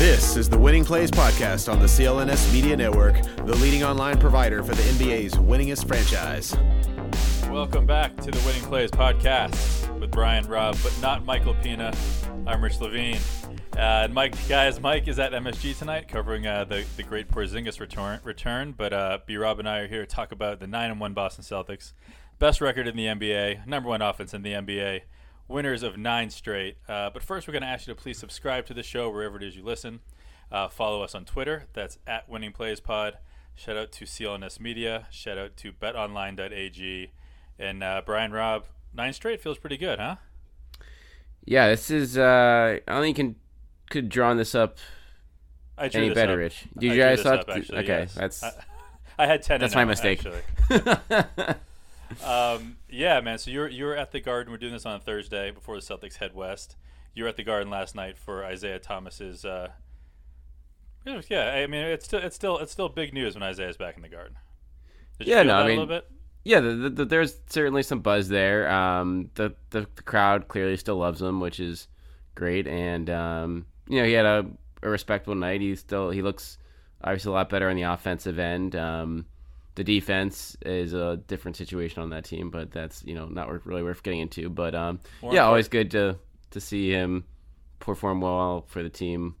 This is the Winning Plays Podcast on the CLNS Media Network, the leading online provider for the NBA's winningest franchise. Welcome back to the Winning Plays Podcast with Brian Robb, but not Michael Pina. I'm Rich Levine. Uh, and Mike, guys, Mike is at MSG tonight covering uh, the, the great Porzingis return. return but uh, B Rob and I are here to talk about the 9 and 1 Boston Celtics. Best record in the NBA, number one offense in the NBA winners of nine straight. Uh, but first, we're going to ask you to please subscribe to the show wherever it is you listen. Uh, follow us on Twitter. That's at Winning Plays Pod. Shout out to CLNS Media. Shout out to BetOnline.ag. And uh, Brian Robb, nine straight feels pretty good, huh? Yeah, this is. Uh, I don't think you can could drawn this up I drew any better, up. Rich. I Did you guys this thought? up, actually, okay, yes. that's I, I had ten. that's my mistake. Um, yeah, man. So you're you're at the Garden. We're doing this on a Thursday before the Celtics head west. You were at the Garden last night for Isaiah Thomas's. Uh, yeah, I mean it's still it's still it's still big news when Isaiah's back in the Garden. Yeah, no, I mean- a little bit. yeah. The, the, the, there's certainly some buzz there. Um, the, the the crowd clearly still loves him, which is great. And um, you know, he had a, a respectable night. He still he looks obviously a lot better on the offensive end. Um, the defense is a different situation on that team, but that's you know not really worth getting into. But um, yeah, always good to to see him perform well for the team.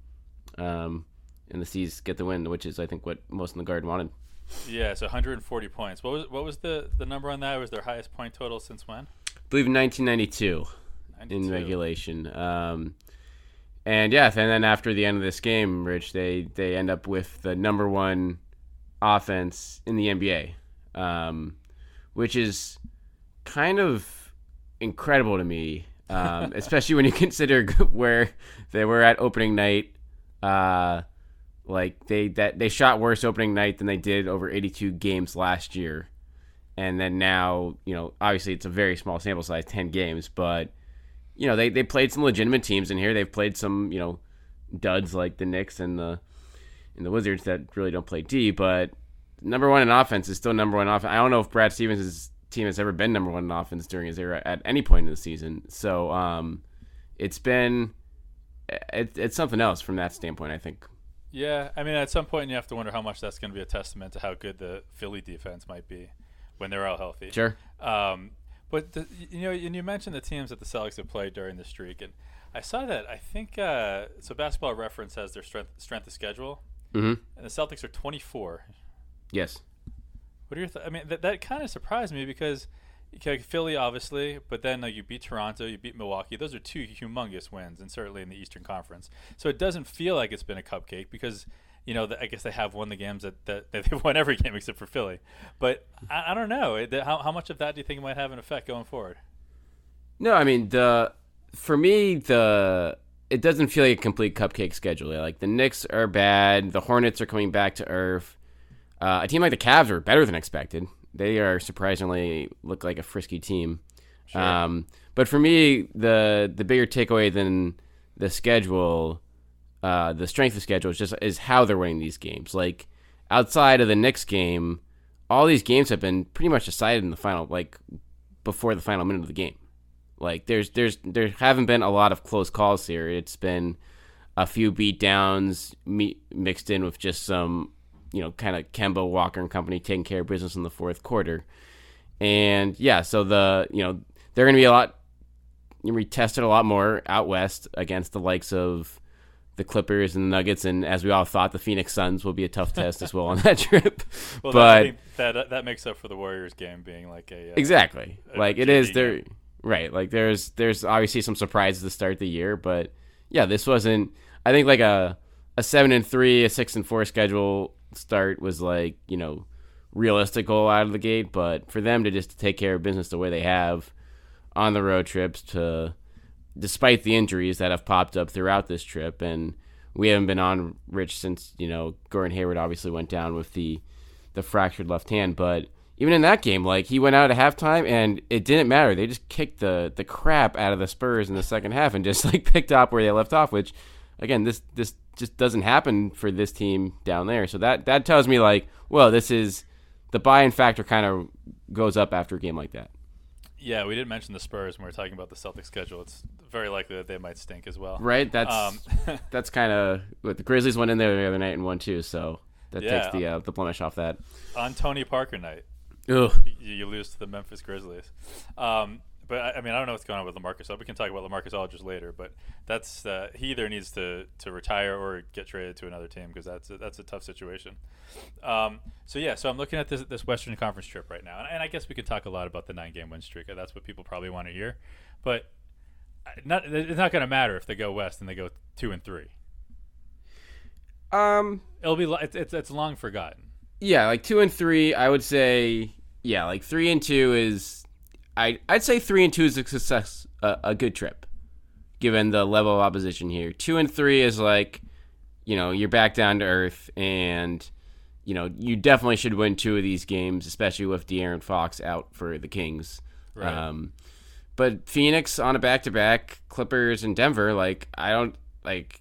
Um, and the C's get the win, which is I think what most in the Garden wanted. Yeah, so 140 points. What was what was the the number on that? It was their highest point total since when? I believe in 1992 in regulation. Um, and yeah, and then after the end of this game, Rich, they they end up with the number one offense in the NBA, um, which is kind of incredible to me, um, especially when you consider where they were at opening night. Uh, like they that they shot worse opening night than they did over 82 games last year and then now you know obviously it's a very small sample size 10 games but you know they, they played some legitimate teams in here they've played some you know duds like the Knicks and the and the Wizards that really don't play D but number one in offense is still number one offense I don't know if Brad Stevens' team has ever been number one in offense during his era at any point in the season so um it's been it, it's something else from that standpoint I think Yeah, I mean, at some point you have to wonder how much that's going to be a testament to how good the Philly defense might be when they're all healthy. sure Um, but the, you know, and you mentioned the teams that the Celtics have played during the streak, and I saw that. I think uh, so. Basketball Reference has their strength strength of schedule, mm-hmm and the Celtics are 24. yes What are your? Th- I mean, that that kind of surprised me because okay, Philly, obviously, but then like, you beat Toronto, you beat Milwaukee. Those are two humongous wins, and certainly in the Eastern Conference. So it doesn't feel like it's been a cupcake because you know the, I guess they have won the games that, that, that they've won every game except for Philly. But I, I don't know It- how how much of that do you think might have an effect going forward? No, I mean the for me the it doesn't feel like a complete cupcake schedule. Like the Knicks are bad, the Hornets are coming back to earth. Uh, a team like the Cavs are better than expected. They are surprisingly look like a frisky team. Um, but for me, the the bigger takeaway than the schedule, uh, the strength of schedule is just is how they're winning these games. Like outside of the Knicks game, all these games have been pretty much decided in the final, like before the final minute of the game. Like there's there's there haven't been a lot of close calls here. It's been a few beat downs me, mixed in with just some you know kind of Kemba Walker and company taking care of business in the fourth quarter. And yeah, so the you know they're going to be a lot retested a lot more out west against the likes of the Clippers and the Nuggets, and as we all thought, the Phoenix Suns will be a tough test as well on that trip. Well, but that, that that makes up for the Warriors game being like a uh, exactly, a like it JV is there, game. Right? Like there's there's obviously some surprises to start the year, but yeah, this wasn't. I think like a a seven and three, a six and four schedule start was like you know realistic goal out of the gate, but for them to just take care of business the way they have on the road trips to despite the injuries that have popped up throughout this trip and we haven't been on Rich since, you know, Gordon Hayward obviously went down with the the fractured left hand, but even in that game, like he went out at halftime and it didn't matter. They just kicked the the crap out of the Spurs in the second half and just like picked up where they left off, which again, this this just doesn't happen for this team down there. So that that tells me like, well, this is the buy-in factor kind of goes up after a game like that. Yeah, we didn't mention the Spurs when we were talking about the Celtics schedule. It's very likely that they might stink as well. Right? That's Um, that's kind of what the Grizzlies went in there the other night and won too. So that Yeah. takes the uh, the blemish off that. on Tony Parker night, Ugh. you, you lose to the Memphis Grizzlies. Um, but I, I mean, I don't know what's going on with LaMarcus. Aldridge. We can talk about LaMarcus Aldridge later. But that's uh, he either needs to, to retire or get traded to another team because that's a, that's a tough situation. Um, so yeah, so I'm looking at this this Western Conference trip right now, and, and I guess we could talk a lot about the nine game win streak. That's what people probably want to hear. But uh, not it's not going to matter if they go west and they go two and three. Um. It'll be it's it's, it's long forgotten. Yeah, like two and three, I would say. Yeah, like three and two is. I I'd say three and two is a success, a, a good trip, given the level of opposition here. Two and three is like, you know, you're back down to earth, and you know you definitely should win two of these games, especially with De'Aaron Fox out for the Kings. Right. Um, but Phoenix on a back to back, Clippers and Denver, like I don't like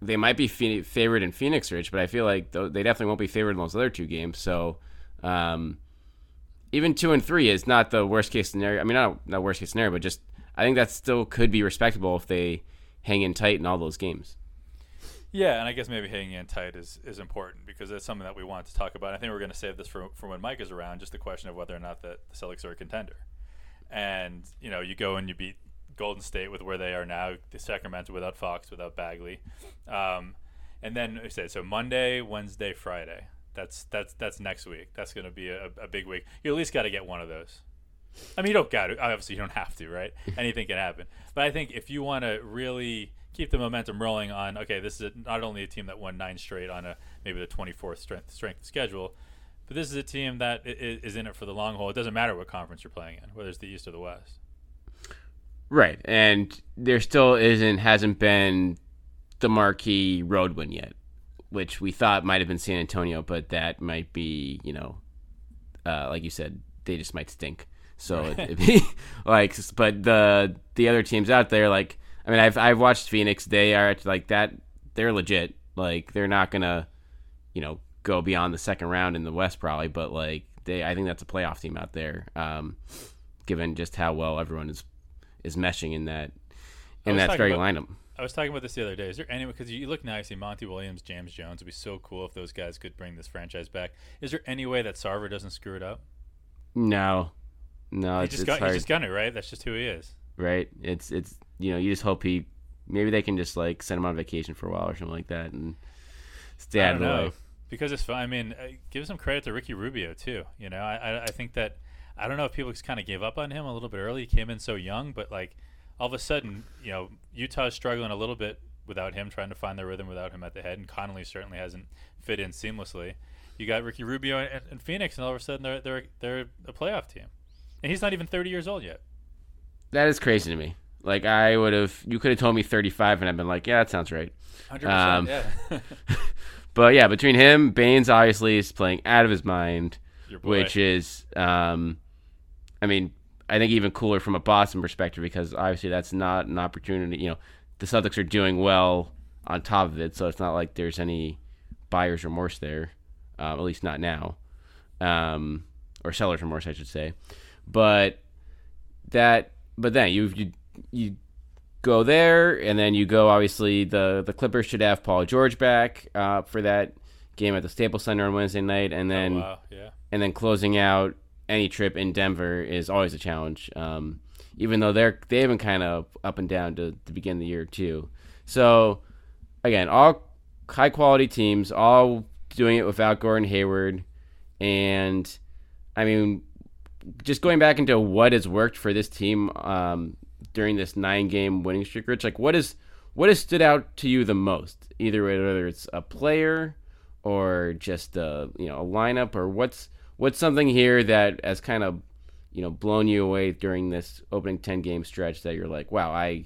they might be favored in Phoenix, Rich, but I feel like th- they definitely won't be favored in those other two games. So, um, even two and three is not the worst case scenario. I mean, not not worst case scenario, but just I think that still could be respectable if they hang in tight in all those games. Yeah, and I guess maybe hanging in tight is, is important because that's something that we want to talk about. I think we're going to save this for, for when Mike is around, just the question of whether or not the, Celtics are a contender. And, you know, you go and you beat Golden State with where they are now, the Sacramento without Fox, without Bagley. Um, and then say, so Monday, Wednesday, Friday. That's that's that's next week. That's going to be a, a big week. You at least got to get one of those. I mean, you don't got to. Obviously, you don't have to, right? Anything can happen. But I think if you want to really keep the momentum rolling on, okay, this is not only a team that won nine straight on a maybe the 24th strength strength schedule, but this is a team that is in it for the long haul. It doesn't matter what conference you're playing in, whether it's the East or the West. Right, and there still isn't hasn't been the marquee road win yet, which we thought might have been San Antonio, but that might be you know, uh, like you said, they just might stink. So it, it'd be like, but the the other teams out there, like I mean, I've I've watched Phoenix. They are like that. They're legit. Like they're not gonna, you know, go beyond the second round in the West probably, but like they, I think that's a playoff team out there. Um, given just how well everyone is is meshing in that in that starting lineup. I was talking about this the other day. Is there any because you look now, you see Monty Williams, James Jones. It'd be so cool if those guys could bring this franchise back. Is there any way that Sarver doesn't screw it up? No, no, He just got, hard, just gonna right. That's just who he is. right? It's it's you know you just hope he maybe they can just like send him on vacation for a while or something like that and stay out of the way. because it's fun. I mean, uh, give some credit to Ricky Rubio too. You know, I I, I think that I don't know if people just kind of gave up on him a little bit early. He came in so young, but like all of a sudden, you know, Utah's struggling a little bit without him, trying to find their rhythm without him at the head, and Conley certainly hasn't fit in seamlessly. You got Ricky Rubio and, and Phoenix, and all of a sudden they're they're they're a playoff team, and he's not even 30 years old yet. That is crazy to me. Like I would have, you could have told me 35, and I've been like, yeah, that sounds right. 100. Um, Yeah. But yeah, between him, Baynes obviously is playing out of his mind, which is, um, I mean, I think even cooler from a Boston perspective because obviously that's not an opportunity. You know, the Celtics are doing well on top of it, so it's not like there's any buyer's remorse there, um, at least not now, um, or seller's remorse, I should say. But that, but then you you you go there, and then you go. Obviously, the the Clippers should have Paul George back uh, for that game at the Staples Center on Wednesday night, and then oh, wow, yeah. and then closing out any trip in Denver is always a challenge. Um, even though they're they've been kind of up and down to, to begin the year too. So again, all high quality teams, all doing it without Gordon Hayward, and I mean, just going back into what has worked for this team um, during this nine game winning streak, Rich, like what is what has stood out to you the most? Either whether it's a player or just a you know a lineup, or what's what's something here that has kind of you know blown you away during this opening ten game stretch that you're like, wow, I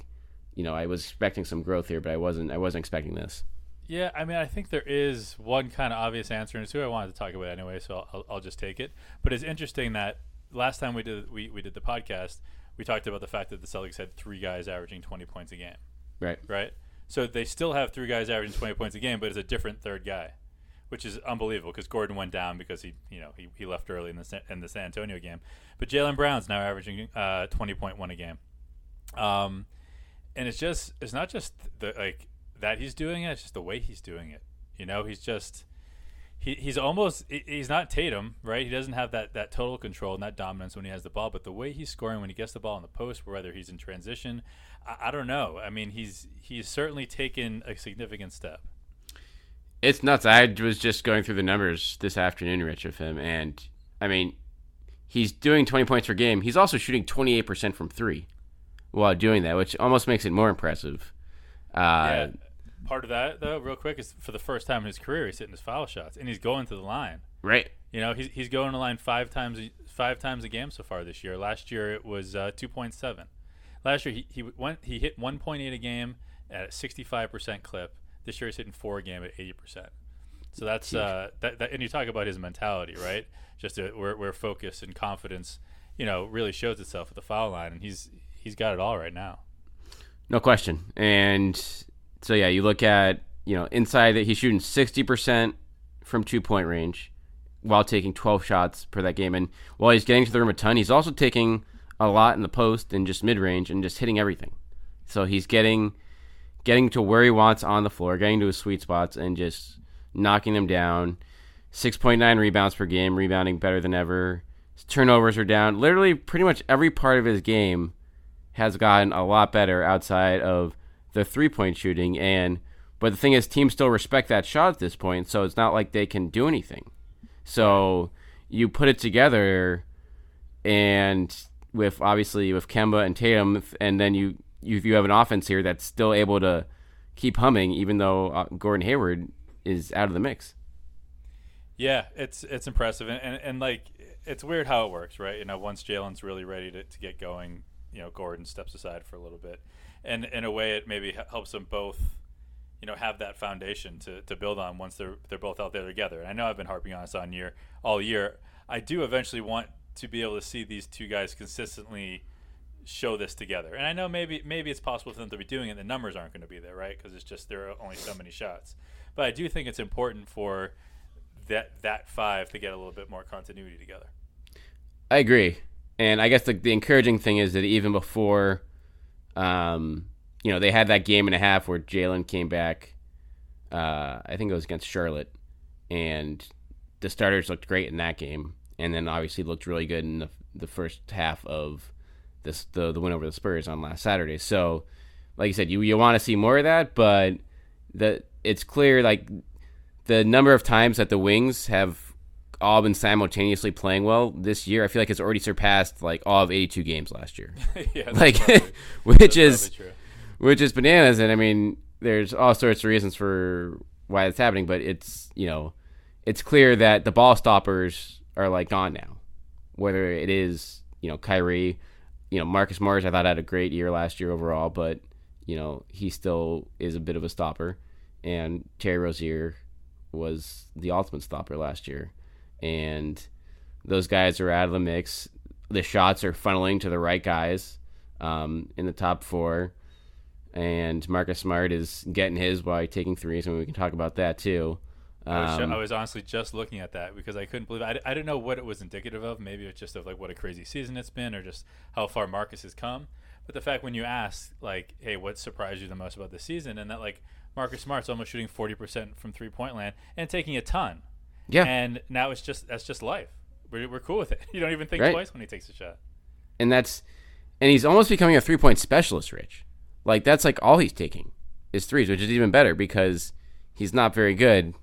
you know I was expecting some growth here, but I wasn't I wasn't expecting this. Yeah, I mean, I think there is one kind of obvious answer, and it's who I wanted to talk about anyway, so I'll, I'll just take it. But it's interesting that last time we did we, we did the podcast, we talked about the fact that the Celtics had three guys averaging 20 points a game. Right. Right. So they still have three guys averaging 20 points a game, but it's a different third guy, which is unbelievable because Gordon went down because he, you know, he, he left early in the in the San Antonio game. But Jaylen Brown's now averaging uh, 20.1 a game. Um, and it's just it's not just the like that he's doing it; it's just the way he's doing it. You know, he's just he, he's almost he's not Tatum, right? He doesn't have that, that total control and that dominance when he has the ball, but the way he's scoring when he gets the ball in the post, whether he's in transition, I, I don't know. I mean, he's he's certainly taken a significant step. It's nuts. I was just going through the numbers this afternoon, Rich, of him, and I mean, he's doing 20 points per game. He's also shooting 28% from three while doing that, which almost makes it more impressive. Uh, yeah part of that though, real quick, is for the first time in his career, he's hitting his foul shots and he's going to the line. Right. You know, he's he's going to the line five times five times a game so far this year. Last year it was uh, two point seven. Last year he he went he hit one point eight a game at a sixty five percent clip. This year he's hitting four a game at eighty percent. So that's uh, that, that, and you talk about his mentality, right? Just a, where where focus and confidence, you know, really shows itself at the foul line, and he's he's got it all right now. No question. And so yeah, you look at you know inside that he's shooting sixty percent from two point range while taking twelve shots per that game, and while he's getting to the rim a ton, he's also taking a lot in the post and just mid range and just hitting everything. So he's getting getting to where he wants on the floor, getting to his sweet spots, and just knocking them down. 6.9 rebounds per game, rebounding better than ever. His turnovers are down. Literally, pretty much every part of his game has gotten a lot better outside of the three point shooting. And but the thing is, teams still respect that shot at this point, so it's not like they can do anything. So you put it together, and with obviously with Kemba and Tatum, and then you you, you have an offense here that's still able to keep humming, even though uh, Gordon Hayward is out of the mix. Yeah, it's it's impressive, and, and, and like it's weird how it works, right? You know, once Jaylen's really ready to, to get going, you know, Gordon steps aside for a little bit, and in a way, it maybe helps them both, you know, have that foundation to, to build on once they're they're both out there together. And I know I've been harping on this on year all year. I do eventually want to be able to see these two guys consistently show this together. And I know maybe maybe it's possible for them to be doing it. The numbers aren't going to be there, right? Because it's just there are only so many shots. But I do think it's important for that that five to get a little bit more continuity together. I agree, and I guess the, the encouraging thing is that even before um, you know, they had that game and a half where Jaylen came back. Uh, I think it was against Charlotte, and the starters looked great in that game, and then obviously looked really good in the the first half of this the the win over the Spurs on last Saturday. So, like you said, you you want to see more of that, but the it's clear like the number of times that the Wings have all been simultaneously playing well this year, I feel like it's already surpassed like all of 82 games last year. yeah, like which is which is bananas and I mean there's all sorts of reasons for why it's happening, but it's, you know, it's clear that the ball stoppers are like gone now. Whether it is, you know, Kyrie, you know, Marcus Morris I thought had a great year last year overall, but you know, he still is a bit of a stopper and Terry Rozier was the ultimate stopper last year and those guys are out of the mix. The shots are funneling to the right guys um, in the top four, and Marcus Smart is getting his by taking threes, and we can talk about that too. Um, I, was ju- um, I, was honestly just looking at that because I couldn't believe I didn't know what it was indicative of. Maybe it's just of like what a crazy season it's been, or just how far Marcus has come. But the fact when you ask like, "Hey, what surprised you the most about this season?" and that like Marcus Smart's almost shooting forty percent from three point land and taking a ton. Yeah. And now it's just that's just life. We're, we're cool with it. You don't even think right. twice when he takes a shot. And that's and he's almost becoming a three point specialist, Rich. Like that's like all he's taking. is threes, which is even better because he's not very good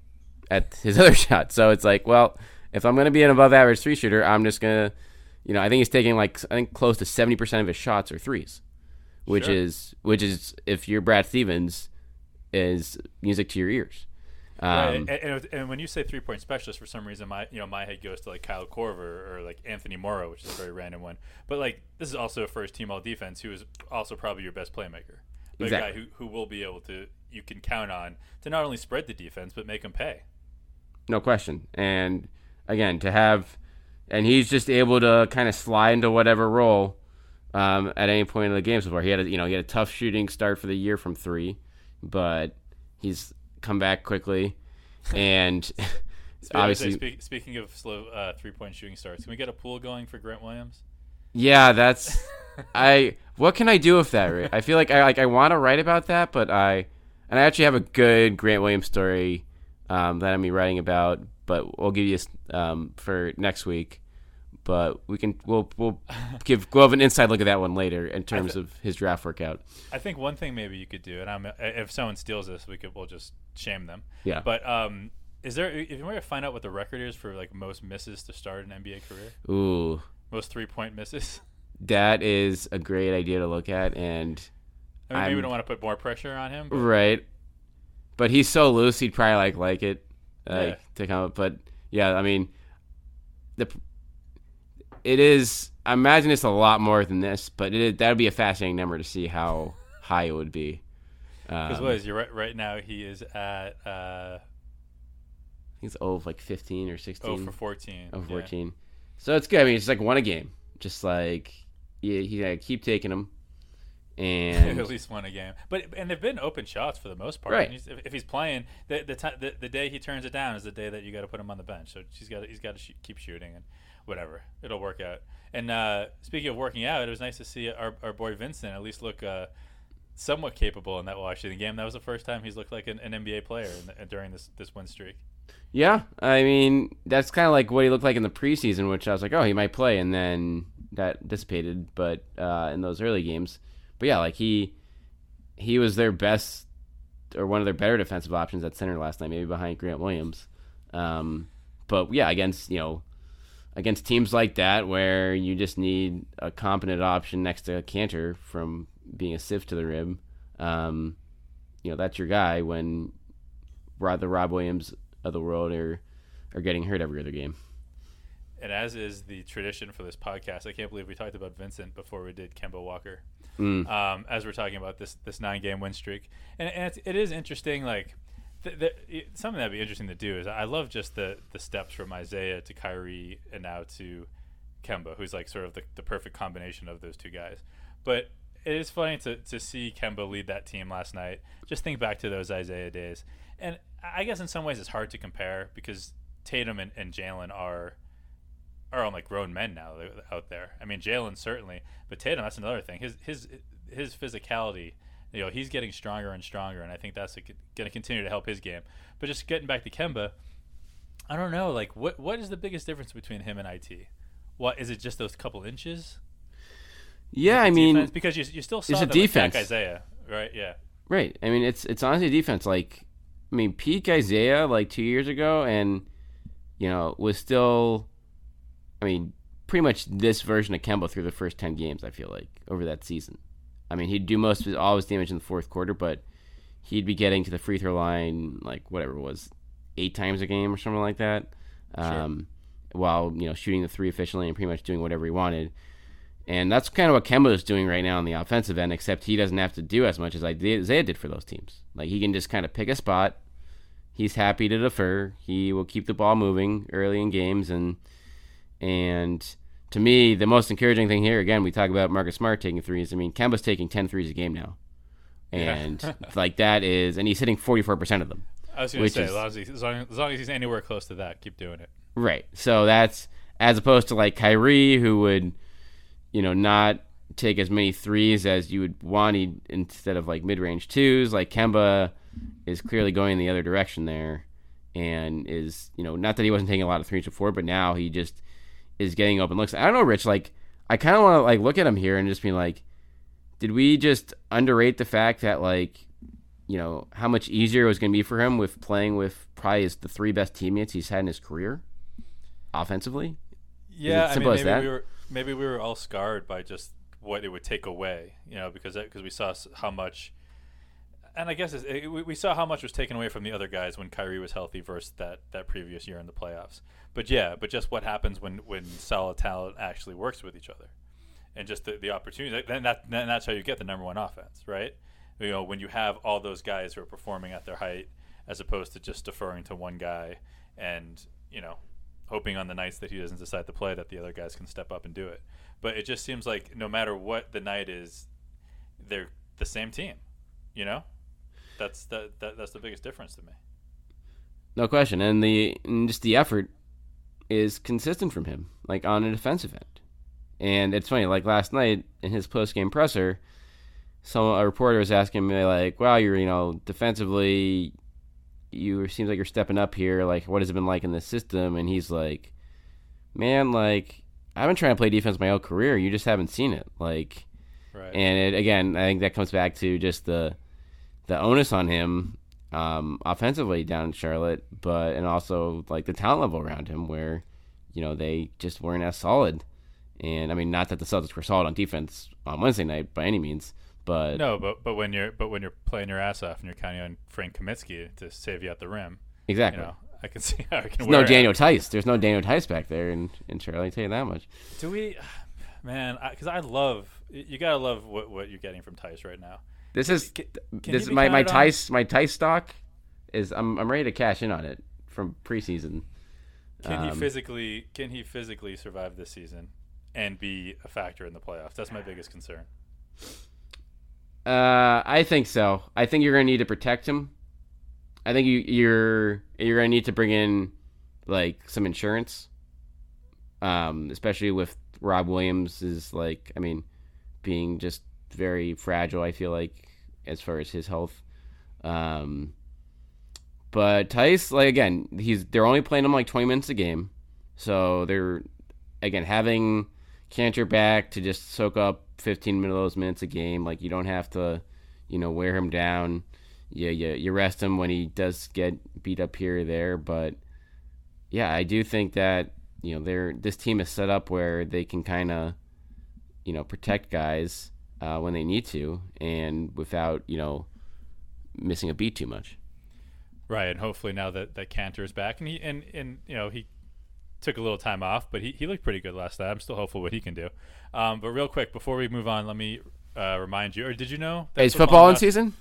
at his other shot. So it's like, well, if I'm going to be an above average three shooter, I'm just going to, you know, I think he's taking like I think close to 70% of his shots are threes, which Sure. is which is if you're Brad Stevens is music to your ears. Um, Right, and, and, and when you say three point specialist, for some reason, my you know my head goes to like Kyle Korver or like Anthony Morrow, which is a very random one. But like this is also a first team all defense, who is also probably your best playmaker, but a guy who, who will be able to you can count on to not only spread the defense but make them pay. No question. And again, to have, and he's just able to kind of slide into whatever role um, at any point in the game so far. He had, a, you know, he had a tough shooting start for the year from three, but he's come back quickly, and obviously, speak, speaking of slow uh, three point shooting starts, can we get a pool going for Grant Williams? yeah, that's I. What can I do with that? Right? I feel like I like I want to write about that, but I and I actually have a good Grant Williams story um, that I'm be writing about, but we'll give you um, for next week. But we can we'll we'll give we'll have an inside look at that one later in terms of his draft workout. I think one thing maybe you could do, and I'm if someone steals this, we could we'll just shame them. Yeah. But um, is there if you want to find out what the record is for like most misses to start an NBA career, Ooh, most three point misses? that is a great idea to look at, and I mean, maybe we don't want to put more pressure on him. But right. But he's so loose, he'd probably like like it, like Yeah. to come up. But yeah, I mean, the it is. I imagine it's a lot more than this, but it that would be a fascinating number to see how high it would be. Because Um, what is you're right? Right now he is at uh, I think it's oh like fifteen or sixteen. oh for fourteen. Oh, Yeah. 14. So it's good. I mean, it's like one a game. Just like yeah, he gotta keep taking them. And at least won a game. But and they've been open shots for the most part. Right. He's, if, if he's playing, the the, ti the the day he turns it down is the day that you got to put him on the bench. So he's got he's got to sh- keep shooting and whatever. It'll work out. And uh, speaking of working out, it was nice to see our, our boy Vincent at least look uh, somewhat capable in that Washington game. That was the first time he's looked like an, an NBA player in the, during this this win streak. yeah, I mean, that's kind of like what he looked like in the preseason, which I was like, oh, he might play. And then that dissipated, but uh, in those early games. But yeah, like he he was their best or one of their better defensive options at center last night, maybe behind Grant Williams. Um, but yeah, against you know against teams like that where you just need a competent option next to Kanter from being a sieve to the rim, um, you know that's your guy when Rod, the Rob Williams of the world are are getting hurt every other game. And as is the tradition for this podcast, I can't believe we talked about Vincent before we did Kemba Walker. Mm. Um, as we're talking about this this nine game win streak, and, and it's, it is interesting. Like th- th- something that'd be interesting to do is I love just the the steps from Isaiah to Kyrie and now to Kemba, who's like sort of the, the perfect combination of those two guys. But it is funny to, to see Kemba lead that team last night. Just think back to those Isaiah days. And I guess in some ways it's hard to compare because Tatum and, and Jaylen are are all like grown men now uh, out there. I mean, Jaylen certainly, but Tatum that's another thing. His his his physicality, you know, he's getting stronger and stronger, and I think that's going to continue to help his game. But just getting back to Kemba, I don't know, like what what is the biggest difference between him and IT? What is it? Just those couple inches? Yeah, I mean, Defense? because you, you still saw a them attack defense. Isaiah, right? Yeah, Right. I mean, it's it's honestly defense. Like, I mean, peak Isaiah like two years ago, and you know was still, I mean, pretty much this version of Kemba through the first ten games. I feel like over that season. I mean, he'd do most of his, all his damage in the fourth quarter, but he'd be getting to the free throw line like whatever it was, eight times a game or something like that. Um, while you know shooting the three efficiently and pretty much doing whatever he wanted. And that's kind of what Kemba is doing right now on the offensive end, except he doesn't have to do as much as Isaiah did for those teams. Like he can just kind of pick a spot. He's happy to defer. He will keep the ball moving early in games, and and to me, the most encouraging thing here, again, we talk about Marcus Smart taking threes. I mean, Kemba's taking 10 threes a game now, and like that is, and he's hitting 44 percent of them. I was going to say is- as, long as, as, long, as long as he's anywhere close to that, keep doing it. Right. So that's as opposed to like Kyrie, who would, you know, not take as many threes as you would want he, instead of like mid range twos. Like Kemba is clearly going the other direction there, and is you know not that he wasn't taking a lot of threes before, but now he just is getting open looks. I don't know, Rich. Like I kind of want to like look at him here and just be like, did we just underrate the fact that like you know, how much easier it was going to be for him with playing with probably his, the three best teammates he's had in his career, offensively. Yeah, I mean, simple as maybe that? we were maybe we were all scarred by just what it would take away, you know, because because we saw how much, and I guess it, we we saw how much was taken away from the other guys when Kyrie was healthy versus that that previous year in the playoffs. But yeah, but just what happens when when solid talent actually works with each other, and just the, the opportunity. Then that then that's how you get the number one offense, right? You know, when you have all those guys who are performing at their height, as opposed to just deferring to one guy and you know hoping on the nights that he doesn't decide to play that the other guys can step up and do it. But it just seems like no matter what the night is, they're the same team. You know, that's that, that that's the biggest difference to me. No question, and the and just the effort is consistent from him, like on a defensive end. And it's funny, like last night in his post game presser, some a reporter was asking me like, "Wow, you're you know defensively, you seems like you're stepping up here. Like, what has it been like in this system?" And he's like, "Man, like I've been trying to play defense my whole career. You just haven't seen it. Like, Right. and it, again, I think that comes back to just the the onus on him um, offensively down in Charlotte, but and also like the talent level around him, where you know they just weren't as solid. And I mean, not that the Celtics were solid on defense on Wednesday night by any means, but no, but but when you're but when you're playing your ass off and you're counting on Frank Kaminsky to save you at the rim, you exactly. know, I can see how it can. No out. Daniel Theis. There's no Daniel Theis back there in, in Charlotte. I tell you that much. Do we, man? Because I, love you. Gotta love what what you're getting from Theis right now. This is can- can this he is my my counted on? Theis my Theis stock is I'm I'm ready to cash in on it from preseason. Can he Um, physically can he physically survive this season and be a factor in the playoffs? That's my biggest concern. Uh, I think so. I think you're gonna need to protect him. I think you you're you're gonna need to bring in like some insurance. Um, especially with Rob Williams is like I mean, being just very fragile. I feel like as far as his health. Um, but Theis, like again, he's they're only playing him like 20 minutes a game, so they're again having Kanter back to just soak up 15 of those minutes a game. Like you don't have to, you know, wear him down. Yeah, you, you rest him when he does get beat up here or there. But yeah, I do think that you know they're this team is set up where they can kind of, you know, protect guys uh, when they need to, and without you know missing a beat too much. Right, and hopefully now that that Kanter is back, and he and and you know he took a little time off, but he, he looked pretty good last night. I'm still hopeful what he can do. Um, but real quick before we move on, let me uh, remind you, or did you know that Is football in not- season?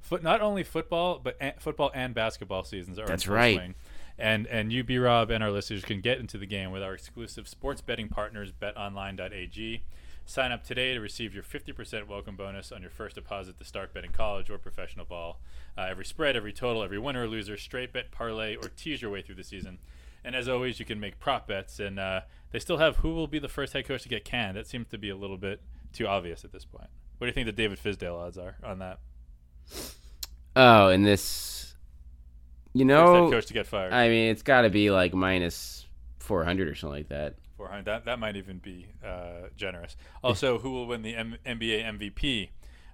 Foot, not only football, but a- football and basketball seasons are That's right. swing. And and you, B Rob, and our listeners can get into the game with our exclusive sports betting partners, BetOnline.ag. Sign up today to receive your 50% welcome bonus on your first deposit to start betting college or professional ball. Uh, every spread, every total, every winner or loser, straight bet, parlay, or tease your way through the season. And as always, you can make prop bets. And uh, they still have who will be the first head coach to get canned. That seems to be a little bit too obvious at this point. What do you think the David Fizdale odds are on that? Oh, and this, you First know, head coach to get fired. I mean, it's got to be like minus 400 or something like that. 400. That that might even be uh, generous. Also, who will win the M- NBA MVP?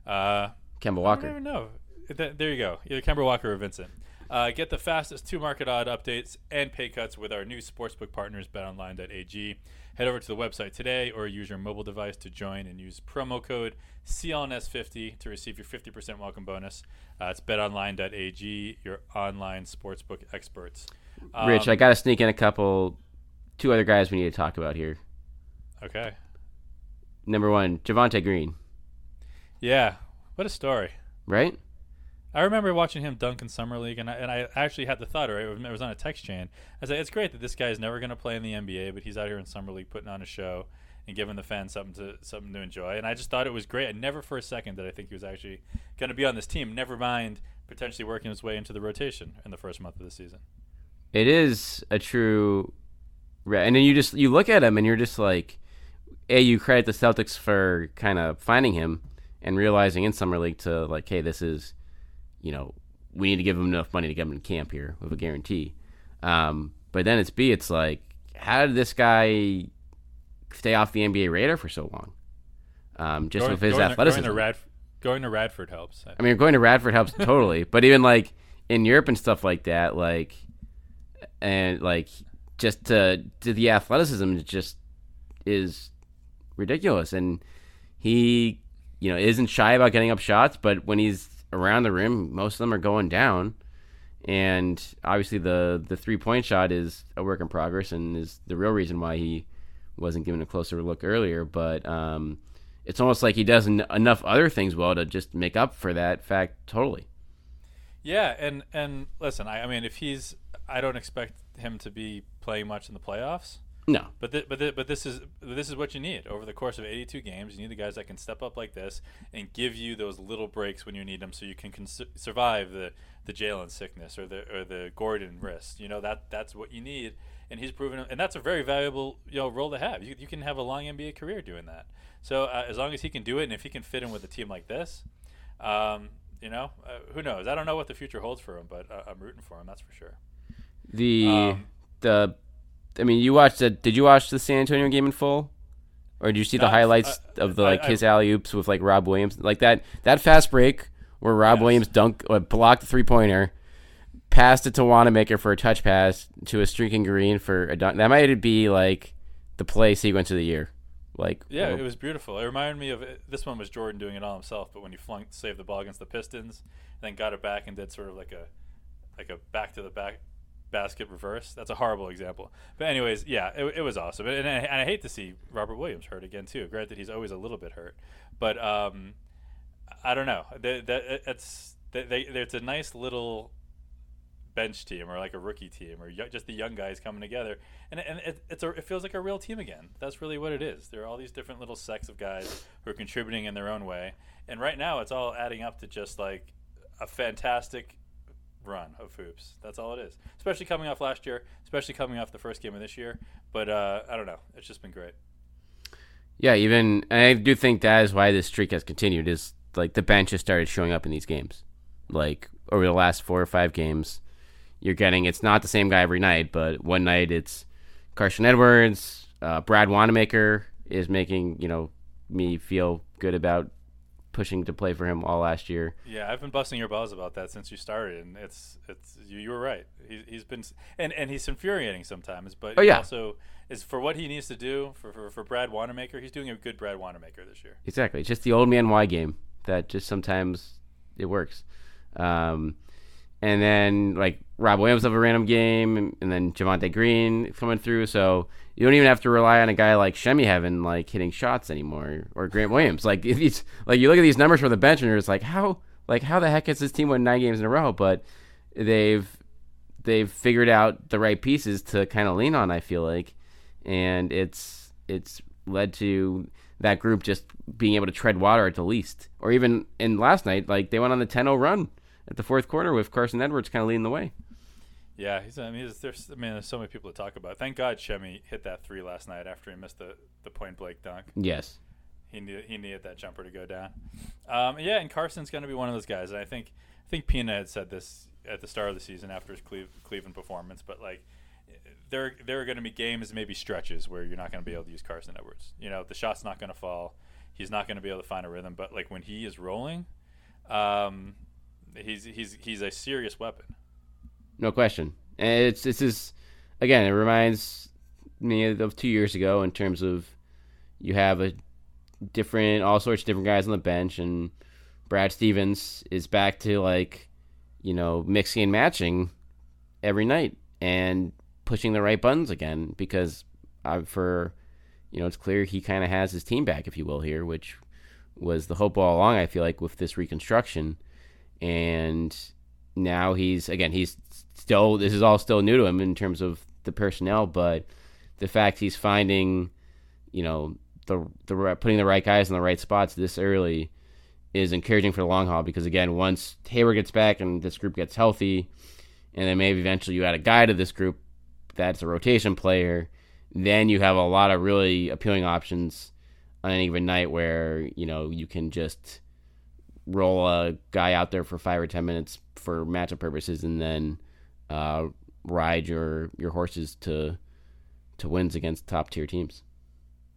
Uh, Kemba Walker. I don't even know. Th- there you go. Either Kemba Walker or Vincent. Uh, get the fastest two market odd updates and pay cuts with our new sportsbook partners, betonline.ag. Head over to the website today or use your mobile device to join and use promo code CLNS50 to receive your 50% welcome bonus. Uh, it's betonline.ag, your online sportsbook experts. Rich, Um, I got to sneak in a couple, two other guys we need to talk about here. Okay. Number one, Javonte Green, Yeah. What a story. right? I remember watching him dunk in summer league, and I, and I actually had the thought, right? It was on a text chain. I was like, it's great that this guy is never going to play in the NBA, but he's out here in summer league putting on a show and giving the fans something to something to enjoy. And I just thought it was great. I never for a second did I think he was actually going to be on this team. Never mind potentially working his way into the rotation in the first month of the season. It is a true, re- and then you just you look at him and you're just like, a you credit the Celtics for kind of finding him and realizing in summer league to like, hey, this is, you know, we need to give him enough money to get him in camp here with a guarantee. Um, but then it's B, it's like, how did this guy stay off the NBA radar for so long? Um, just Going- with his going athleticism. Going the, Rad, Going to Radford helps. I mean, going to Radford helps totally, but even like in Europe and stuff like that, like and like just to, to the athleticism just is ridiculous, and he you know isn't shy about getting up shots, but when he's around the rim, most of them are going down. And obviously, the the three point shot is a work in progress, and is the real reason why he wasn't given a closer look earlier. But um, it's almost like he does en- enough other things well to just make up for that fact totally. Yeah, and and listen, I, I mean, if he's, I don't expect him to be playing much in the playoffs. No, But th- but th- but this is this is what you need over the course of 82 games. You need the guys that can step up like this and give you those little breaks when you need them, so you can cons- survive the the Jaylen sickness or the or the Gordon wrist. You know that that's what you need, and he's proven, and that's a very valuable you know role to have. You, you can have a long NBA career doing that. So uh, as long as he can do it, and if he can fit in with a team like this, um, you know, uh, who knows? I don't know what the future holds for him, but uh, I'm rooting for him. That's for sure. The Um, the I mean, you watched the Did you watch the San Antonio game in full, or did you see the highlights I- of the like I- his alley oops with like Rob Williams, like that that fast break where Rob Yes. Williams dunk uh, blocked the three pointer, passed it to Wanamaker for a touch pass to a streaking green for a dunk. That might be like the play sequence of the year. Like Yeah, it was beautiful. It reminded me of this one was Jordan doing it all himself, but when he flung saved the ball against the Pistons, then got it back and did sort of like a like a back to the back basket reverse. That's a horrible example. But anyways, yeah, it, it was awesome. And, I, and I hate to see Robert Williams hurt again too. Granted, he's always a little bit hurt, but um, I don't know. That it's they, it's a nice little bench team or like a rookie team or yo- just the young guys coming together and, and it, it's a, it feels like a real team again that's really what it is there are all these different little sects of guys who are contributing in their own way and right now it's all adding up to just like a fantastic run of hoops that's all it is especially coming off last year especially coming off the first game of this year but uh, i don't know it's just been great Yeah, even I do think that is why this streak has continued. Is like the bench has started showing up in these games, like over the last four or five games. You're getting it's not the same guy every night, but one night it's Carsen Edwards, uh, Brad Wanamaker is making you know me feel good about pushing to play for him all last year. Yeah, I've been busting your balls about that since you started, and it's it's you, you were right. He, he's been and and he's infuriating sometimes, but Oh, yeah. also is for what he needs to do for, for for Brad Wanamaker. He's doing a good Brad Wanamaker this year. Exactly. It's just the old man Y game that just sometimes it works. Um, and then like Rob Williams have a random game, and, and then Javonte Green coming through. So you don't even have to rely on a guy like Semi having like hitting shots anymore, or Grant Williams. Like if he's like you look at these numbers for the bench, and you're just like how like how the heck has this team won nine games in a row? But they've they've figured out the right pieces to kind of lean on. I feel like, and it's it's led to that group just being able to tread water at the least. Or even in last night, like they went on the 10-0 run at the fourth quarter with Carsen Edwards kind of leading the way. Yeah, he's. I mean, there's. I mean, there's so many people to talk about. Thank God Semi hit that three last night after he missed the the point blank dunk. Yes. He needed he needed that jumper to go down. Um, yeah, and Carsen's going to be one of those guys. And I think I think Pina had said this at the start of the season after his Cleve, Cleveland performance. But like, there there are going to be games, maybe stretches where you're not going to be able to use Carsen Edwards. You know, the shot's not going to fall. He's not going to be able to find a rhythm. But like when he is rolling, um, he's he's he's a serious weapon. No question. And it's this is again, it reminds me of two years ago in terms of you have a different all sorts of different guys on the bench and Brad Stevens is back to like, you know, mixing and matching every night and pushing the right buttons again because uh, for you know, it's clear he kind of has his team back, if you will, here, which was the hope all along. I feel like with this reconstruction, and now he's again he's still this is all still new to him in terms of the personnel, but the fact he's finding, you know, the the putting the right guys in the right spots this early is encouraging for the long haul because again, once Hayward gets back and this group gets healthy, and then maybe eventually you add a guy to this group that's a rotation player, then you have a lot of really appealing options on any given night where you know you can just roll a guy out there for five or ten minutes for matchup purposes, and then uh, ride your your horses to to wins against top tier teams.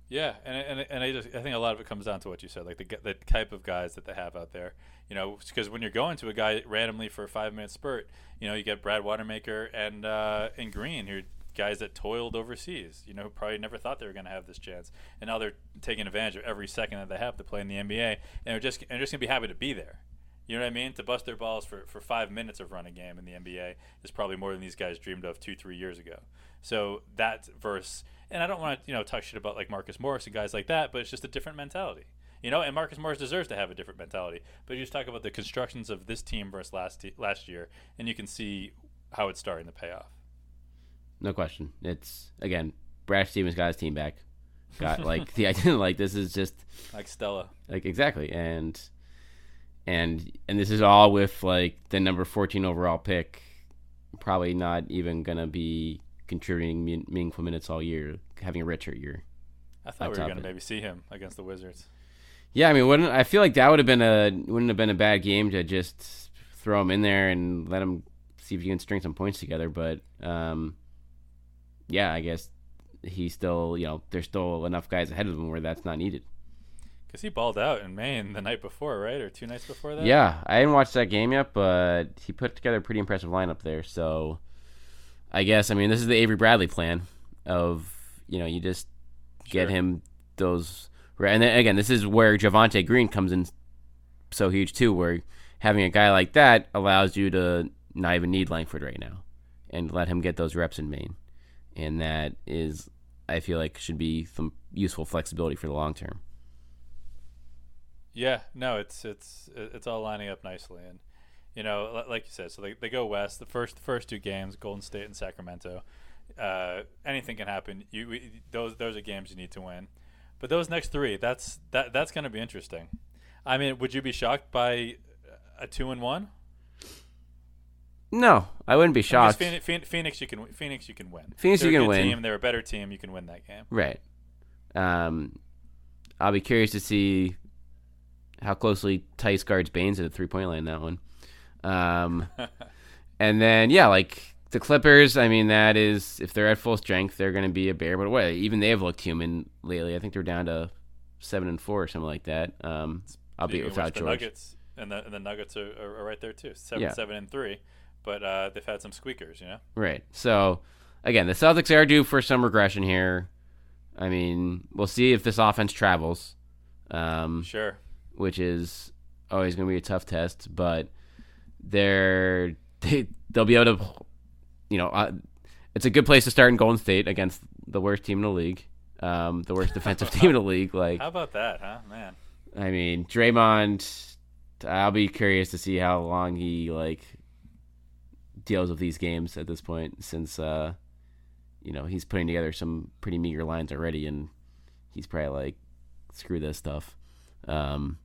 Yeah, and and, and I just I think a lot of it comes down to what you said, like the the type of guys that they have out there. You know, because when you're going to a guy randomly for a five minute spurt, you know, you get Brad Wanamaker and uh, and Green, who guys that toiled overseas. You know, probably never thought they were going to have this chance, and now they're taking advantage of every second that they have to play in the NBA, and they're just they're just going to be happy to be there. You know what I mean? To bust their balls for, for five minutes of running game in the NBA is probably more than these guys dreamed of two, three years ago. So that verse, and I don't want to you know talk shit about like Marcus Morris and guys like that, but it's just a different mentality. You know, and Marcus Morris deserves to have a different mentality. But you just talk about the constructions of this team versus last last year, and you can see how it's starting to pay off. No question. It's again, Brad Stevens got his team back. Got like the idea like this is just like Stella. Like exactly, and and and this is all with like the number 14 overall pick probably not even gonna be contributing meaningful minutes all year having a redshirt year i thought we were gonna maybe see him against the wizards yeah i mean wouldn't i feel like that would have been a wouldn't have been a bad game to just throw him in there and let him see if you can string some points together but um yeah i guess he's still you know there's still enough guys ahead of him where that's not needed because he balled out in Maine the night before, right, or two nights before that. Yeah, I didn't watch that game yet, but he put together a pretty impressive lineup there. So, I guess I mean this is the Avery Bradley plan of you know you just sure. get him those and then again this is where Javonte Green comes in so huge too, where having a guy like that allows you to not even need Langford right now and let him get those reps in Maine, and that is I feel like should be some useful flexibility for the long term. Yeah, no, it's it's it's all lining up nicely, and you know, like you said, so they, they go west. The first the first two games, Golden State and Sacramento. Uh, anything can happen. You we, those those are games you need to win, but those next three, that's that that's going to be interesting. I mean, would you be shocked by a two and one? No, I wouldn't be shocked. Phoenix, Phoenix, you can Phoenix, you can win. Phoenix, they're you can win. Team, they're a better team. You can win that game. Right. Um, I'll be curious to see how closely Theis guards Baynes at the three point line that one. Um, and then yeah, like the Clippers. I mean, that is if they're at full strength, they're going to be a bear. But what? Even they have looked human lately. I think they're down to seven and four or something like that. Um, I'll be without George. Nuggets and the, and the Nuggets are, are, right there too. Seven, yeah. seven and three, but uh, they've had some squeakers, you know. Right. So again, the Celtics are due for some regression here. I mean, we'll see if this offense travels. Um, sure which is always going to be a tough test, but they're they they'll be able to, you know, uh, it's a good place to start in Golden State against the worst team in the league, um, the worst defensive team in the league. Like, how about that, huh, man? I mean, Draymond. I'll be curious to see how long he like deals with these games at this point, since uh, you know he's putting together some pretty meager lines already, and he's probably like, screw this stuff. Um,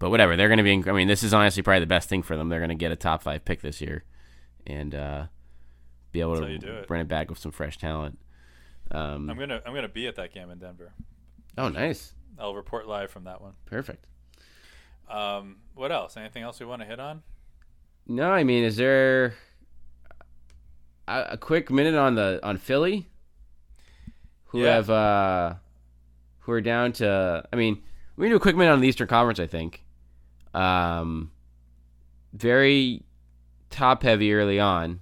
but whatever, they're going to be. I mean, this is honestly probably the best thing for them. They're going to get a top five pick this year, and uh, be able That's to run it back with some fresh talent. Um, I'm gonna I'm gonna be at that game in Denver. Oh, nice. I'll report live from that one. Perfect. Um, what else? Anything else we want to hit on? No, I mean, is there a, a quick minute on the on Philly, who yeah. have uh, who are down to? I mean, we can do a quick minute on the Eastern Conference. I think, um, very top heavy early on.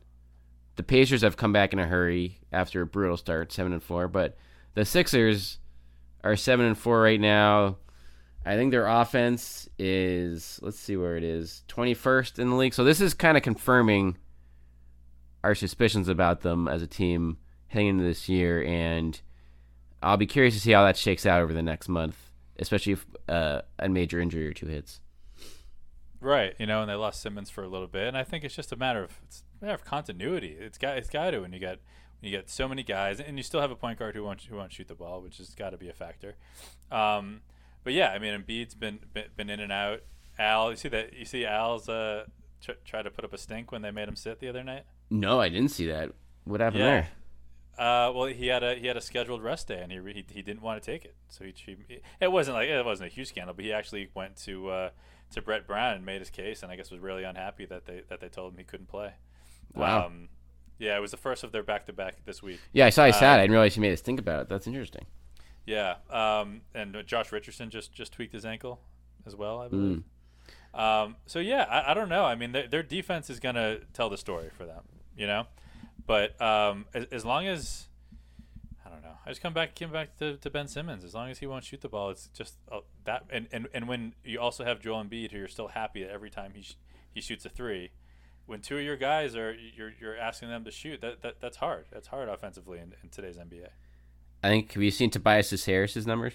The Pacers have come back in a hurry after a brutal start, seven and four. But the Sixers are seven and four right now. I think their offense is let's see where it is, twenty first in the league. So this is kind of confirming our suspicions about them as a team heading into this year, and I'll be curious to see how that shakes out over the next month especially if uh, a major injury or two hits. Right, you know, and they lost Simmons for a little bit, and I think it's just a matter of it's a matter of continuity. It's got it's got to when you get when you get so many guys, and you still have a point guard who won't who won't shoot the ball, which has got to be a factor. Um, but yeah, I mean, Embiid's been, been been in and out. Al, you see that? You see Al's uh, tr- try to put up a stink when they made him sit the other night. No, I didn't see that. What happened yeah. there? Uh, well, he had a he had a scheduled rest day, and he he, he didn't want to take it. So he, he, it wasn't like it wasn't a huge scandal, but he actually went to uh, to Brett Brown and made his case, and I guess was really unhappy that they that they told him he couldn't play. Wow. Um, yeah, it was the first of their back to back this week. Yeah, I saw he sat. Uh, I didn't realize he made us think about it. That's interesting. Yeah, um, and Josh Richardson just just tweaked his ankle as well, I believe. Um, so yeah, I, I don't know. I mean, their, their defense is gonna tell the story for them, you know. But um, as, as long as I don't know, I just come back came back to, to Ben Simmons. As long as he won't shoot the ball, it's just uh, that. And, and and when you also have Joel Embiid, who you're still happy that every time he sh- he shoots a three, when two of your guys are you're you're asking them to shoot, that, that that's hard. That's hard offensively in, in today's NBA. I think have you seen Tobias Harris's numbers?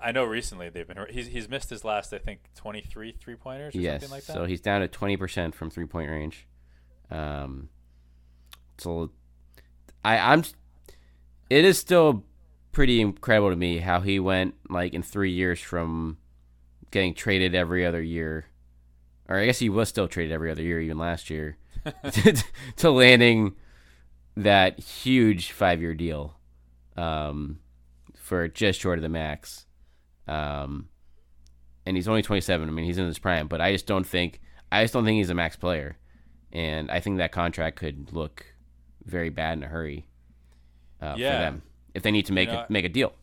I know recently they've been he's he's missed his last I think 23 three pointers or yes, something like that. so he's down to twenty percent from three point range. Um, so I I'm it is still pretty incredible to me how he went like in three years from getting traded every other year, or I guess he was still traded every other year even last year, to landing that huge five year deal um, for just short of the max. Um, and he's only 27. I mean, he's in his prime, but I just don't think I just don't think he's a max player, and I think that contract could look very bad in a hurry uh, Yeah. for them if they need to make know, a, make a deal.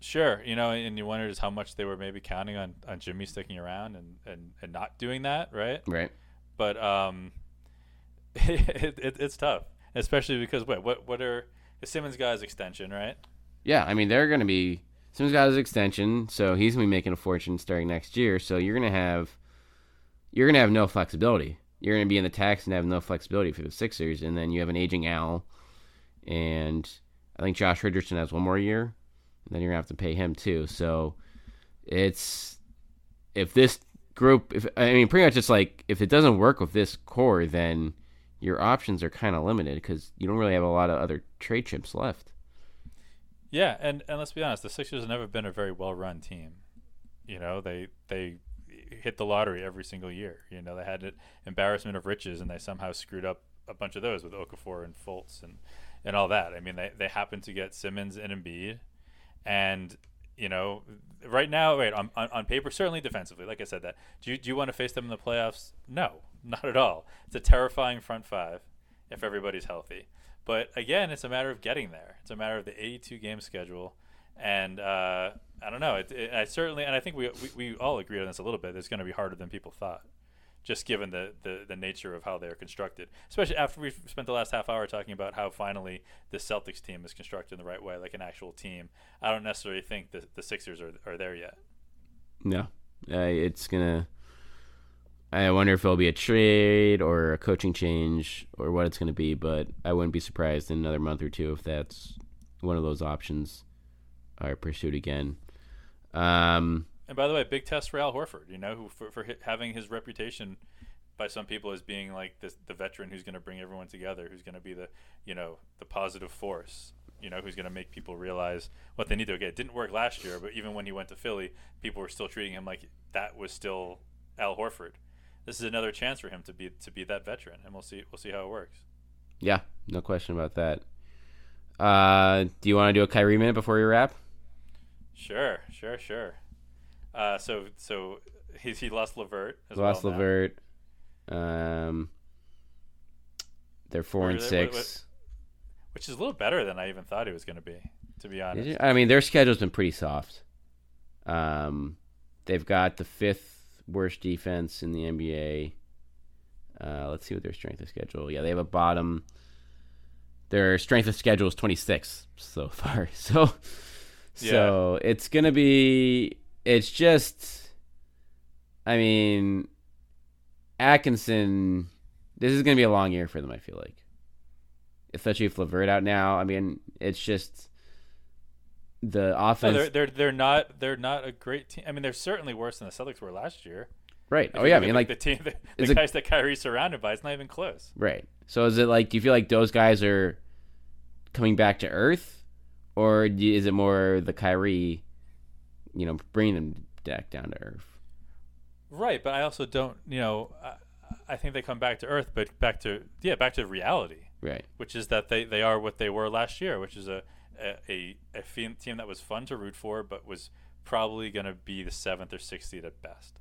Sure, you know, and you wonder just how much they were maybe counting on, on Jimmy sticking around and, and, and not doing that, right? Right. But um, it, it, it's tough, especially because wait, what what are is Simmons got his extension, right? Yeah, I mean they're going to be. Simmons got his extension, so he's going to be making a fortune starting next year. So you're going to have, you're going to have no flexibility. You're going to be in the tax and have no flexibility for the Sixers, and then you have an aging Al, and I think Josh Richardson has one more year, and then you're going to have to pay him too. So it's if this group, if I mean pretty much it's like if it doesn't work with this core, then your options are kind of limited because you don't really have a lot of other trade chips left. Yeah, and, and let's be honest, the Sixers have never been a very well run team. You know, they they hit the lottery every single year. You know, they had an embarrassment of riches, and they somehow screwed up a bunch of those with Okafor and Fultz and and all that. I mean, they they happened to get Simmons and Embiid, and you know, right now, wait on, on on paper, certainly defensively, like I said, that do you do you want to face them in the playoffs? No, not at all. It's a terrifying front five if everybody's healthy. But again, it's a matter of getting there. It's a matter of the 82 game schedule, and uh, I don't know. It, it, I certainly, and I think we, we we all agree on this a little bit. It's going to be harder than people thought, just given the, the the nature of how they're constructed. Especially after we've spent the last half hour talking about how finally the Celtics team is constructed in the right way, like an actual team. I don't necessarily think the the Sixers are are there yet. No, uh, it's gonna. I wonder if it'll be a trade or a coaching change or what it's gonna be, but I wouldn't be surprised in another month or two if that's one of those options are pursued again. Um, And by the way, big test for Al Horford. You know, who for, for having his reputation by some people as being like the veteran who's going to bring everyone together, who's going to be the you know the positive force. You know, who's going to make people realize what they need to get. It didn't work last year, but even when he went to Philly, people were still treating him like that was still Al Horford. This is another chance for him to be to be that veteran, and we'll see we'll see how it works. yeah, no question about that. Uh, do you want to do a Kyrie minute before we wrap? Sure, sure, sure. Uh, so so he he lost LeVert as Lost well. Um, they're four and they- six. what- what- which is a little better than I even thought he was going to be, to be honest. I mean, their schedule's been pretty soft. Um, they've got the fifth worst defense in the NBA. Uh, let's see what their strength of schedule. Yeah, they have a bottom. Their strength of schedule is 26 so far. So, so it's gonna be. It's just. I mean, Atkinson. This is gonna be a long year for them. I feel like, especially if LeVert out now. I mean, it's just the No, offense. they're they're they're not they're not a great team. I mean, they're certainly worse than the Celtics were last year. right. If Oh yeah. I mean, like the team, the, the it- guys that Kyrie's surrounded by, it's not even close. Right. So is it like do you feel like those guys are coming back to earth, or is it more the Kyrie, you know, bringing them back down to earth? Right, but I also don't. You know, I, I think they come back to earth, but back to yeah, back to reality. Right. which is that they, they are what they were last year, which is a a, a, a team that was fun to root for, but was probably going to be the seventh or sixth seed at best.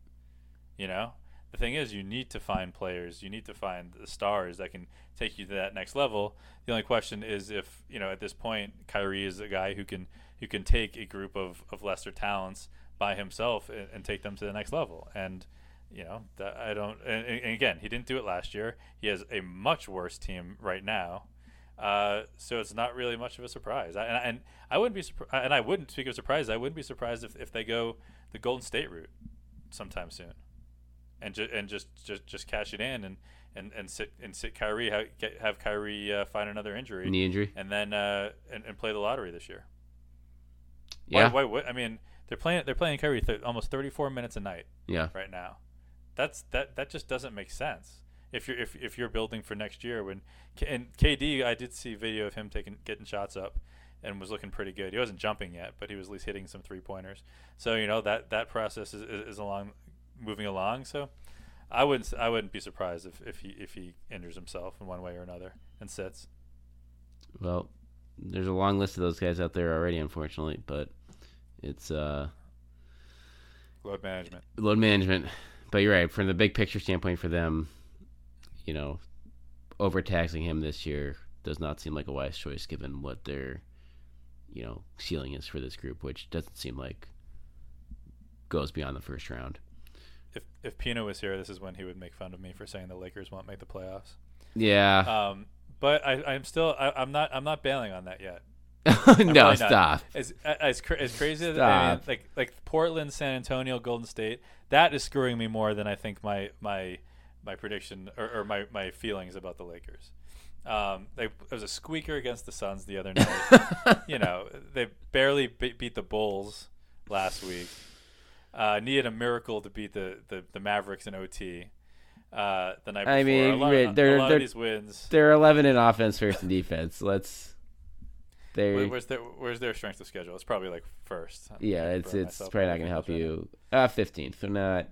You know, the thing is, you need to find players. You need to find the stars that can take you to that next level. The only question is if you know at this point, Kyrie is a guy who can who can take a group of, of lesser talents by himself and, and take them to the next level. And you know, I don't. And, and, again, he didn't do it last year. He has a much worse team right now. Uh, so it's not really much of a surprise. I, and, and, I wouldn't be surprised. And I wouldn't speak of surprise. I wouldn't be surprised if, if they go the Golden State route sometime soon, and ju- and just, just just cash it in and, and, and sit and sit Kyrie have, get, have Kyrie uh, find another injury knee injury and then uh, and, and play the lottery this year. Yeah, why, why, I mean they're playing they're playing Kyrie th- almost 34 minutes a night. Yeah, right now that's that that just doesn't make sense. If you're if, if you're building for next year, when and KD, I did see video of him taking getting shots up, and was looking pretty good. He wasn't jumping yet, but he was at least hitting some three pointers. So you know that that process is, is, is along moving along. So I wouldn't I wouldn't be surprised if, if he if he injures himself in one way or another and sits. Well, there's a long list of those guys out there already, unfortunately, but it's uh load management. Load management. But you're right. From the big picture standpoint for them, you know, overtaxing him this year does not seem like a wise choice given what their, you know, ceiling is for this group, which doesn't seem like goes beyond the first round. If if Pino was here, this is when he would make fun of me for saying the Lakers won't make the playoffs. Yeah. Um, but I, I'm still I, I'm not I'm not bailing on that yet. no, stop. As, as, as crazy as I mean, like like Portland, San Antonio, Golden State, that is screwing me more than I think my my my prediction or, or my, my feelings about the Lakers. Um, they, it was a squeaker against the Suns the other night. you know, they barely be- beat the Bulls last week. Uh, needed a miracle to beat the, the, the Mavericks in OT. Uh, the night before. I mean, lot, they're, they're, of these wins. They're 11 in offense, first in defense. Let's where's their where's their strength of schedule? It's probably like first. Yeah, it's it's probably not going to help you. Uh, fifteenth, so not.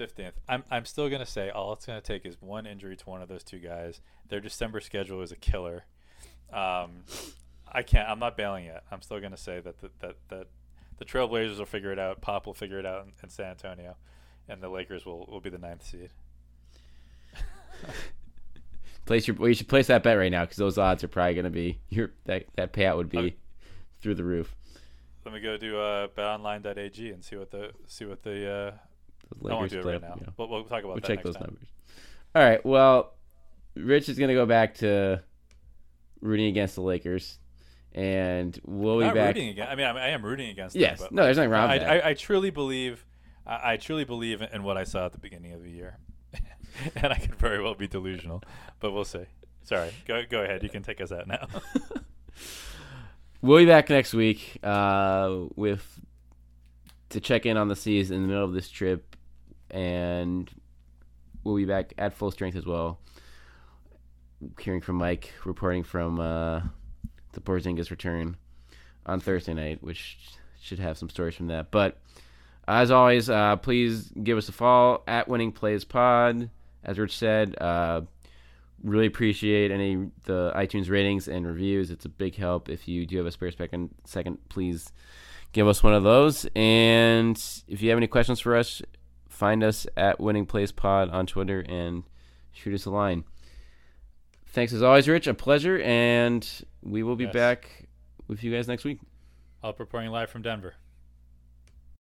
Fifteenth. I'm I'm still going to say all it's going to take is one injury to one of those two guys. Their December schedule is a killer. Um, I can't. I'm not bailing yet. I'm still going to say that the, that that the Trailblazers will figure it out. Pop will figure it out in, in San Antonio, and the Lakers will will be the ninth seed. Place your well, you should place that bet right now because those odds are probably going to be your that that payout would be okay. through the roof. Let me go to uh, betonline.ag and see what the see what the. Uh, the I won't do it right now. You know, but we'll talk about we'll check those time. numbers. All right. Well, Rich is going to go back to rooting against the Lakers, and we'll be back. Rooting against, I mean, I am rooting against. Yes. Them, no, there's nothing wrong. I, with I, I, truly believe. I, I truly believe in what I saw at the beginning of the year. and I could very well be delusional, but we'll see. Sorry, go go ahead. You can take us out now. we'll be back next week uh, with to check in on the C's in the middle of this trip, and we'll be back at full strength as well. Hearing from Mike, reporting from uh, the Porzingis return on Thursday night, which should have some stories from that. But as always, uh, please give us a follow at Winning Plays Pod as Rich said, uh, really appreciate any the iTunes ratings and reviews. It's a big help. If you do have a spare second, second, please give us one of those. And if you have any questions for us, find us at Winning Plays Pod on Twitter and shoot us a line. Thanks as always, Rich. A pleasure, and we will be yes. back with you guys next week. I'll be reporting live from Denver.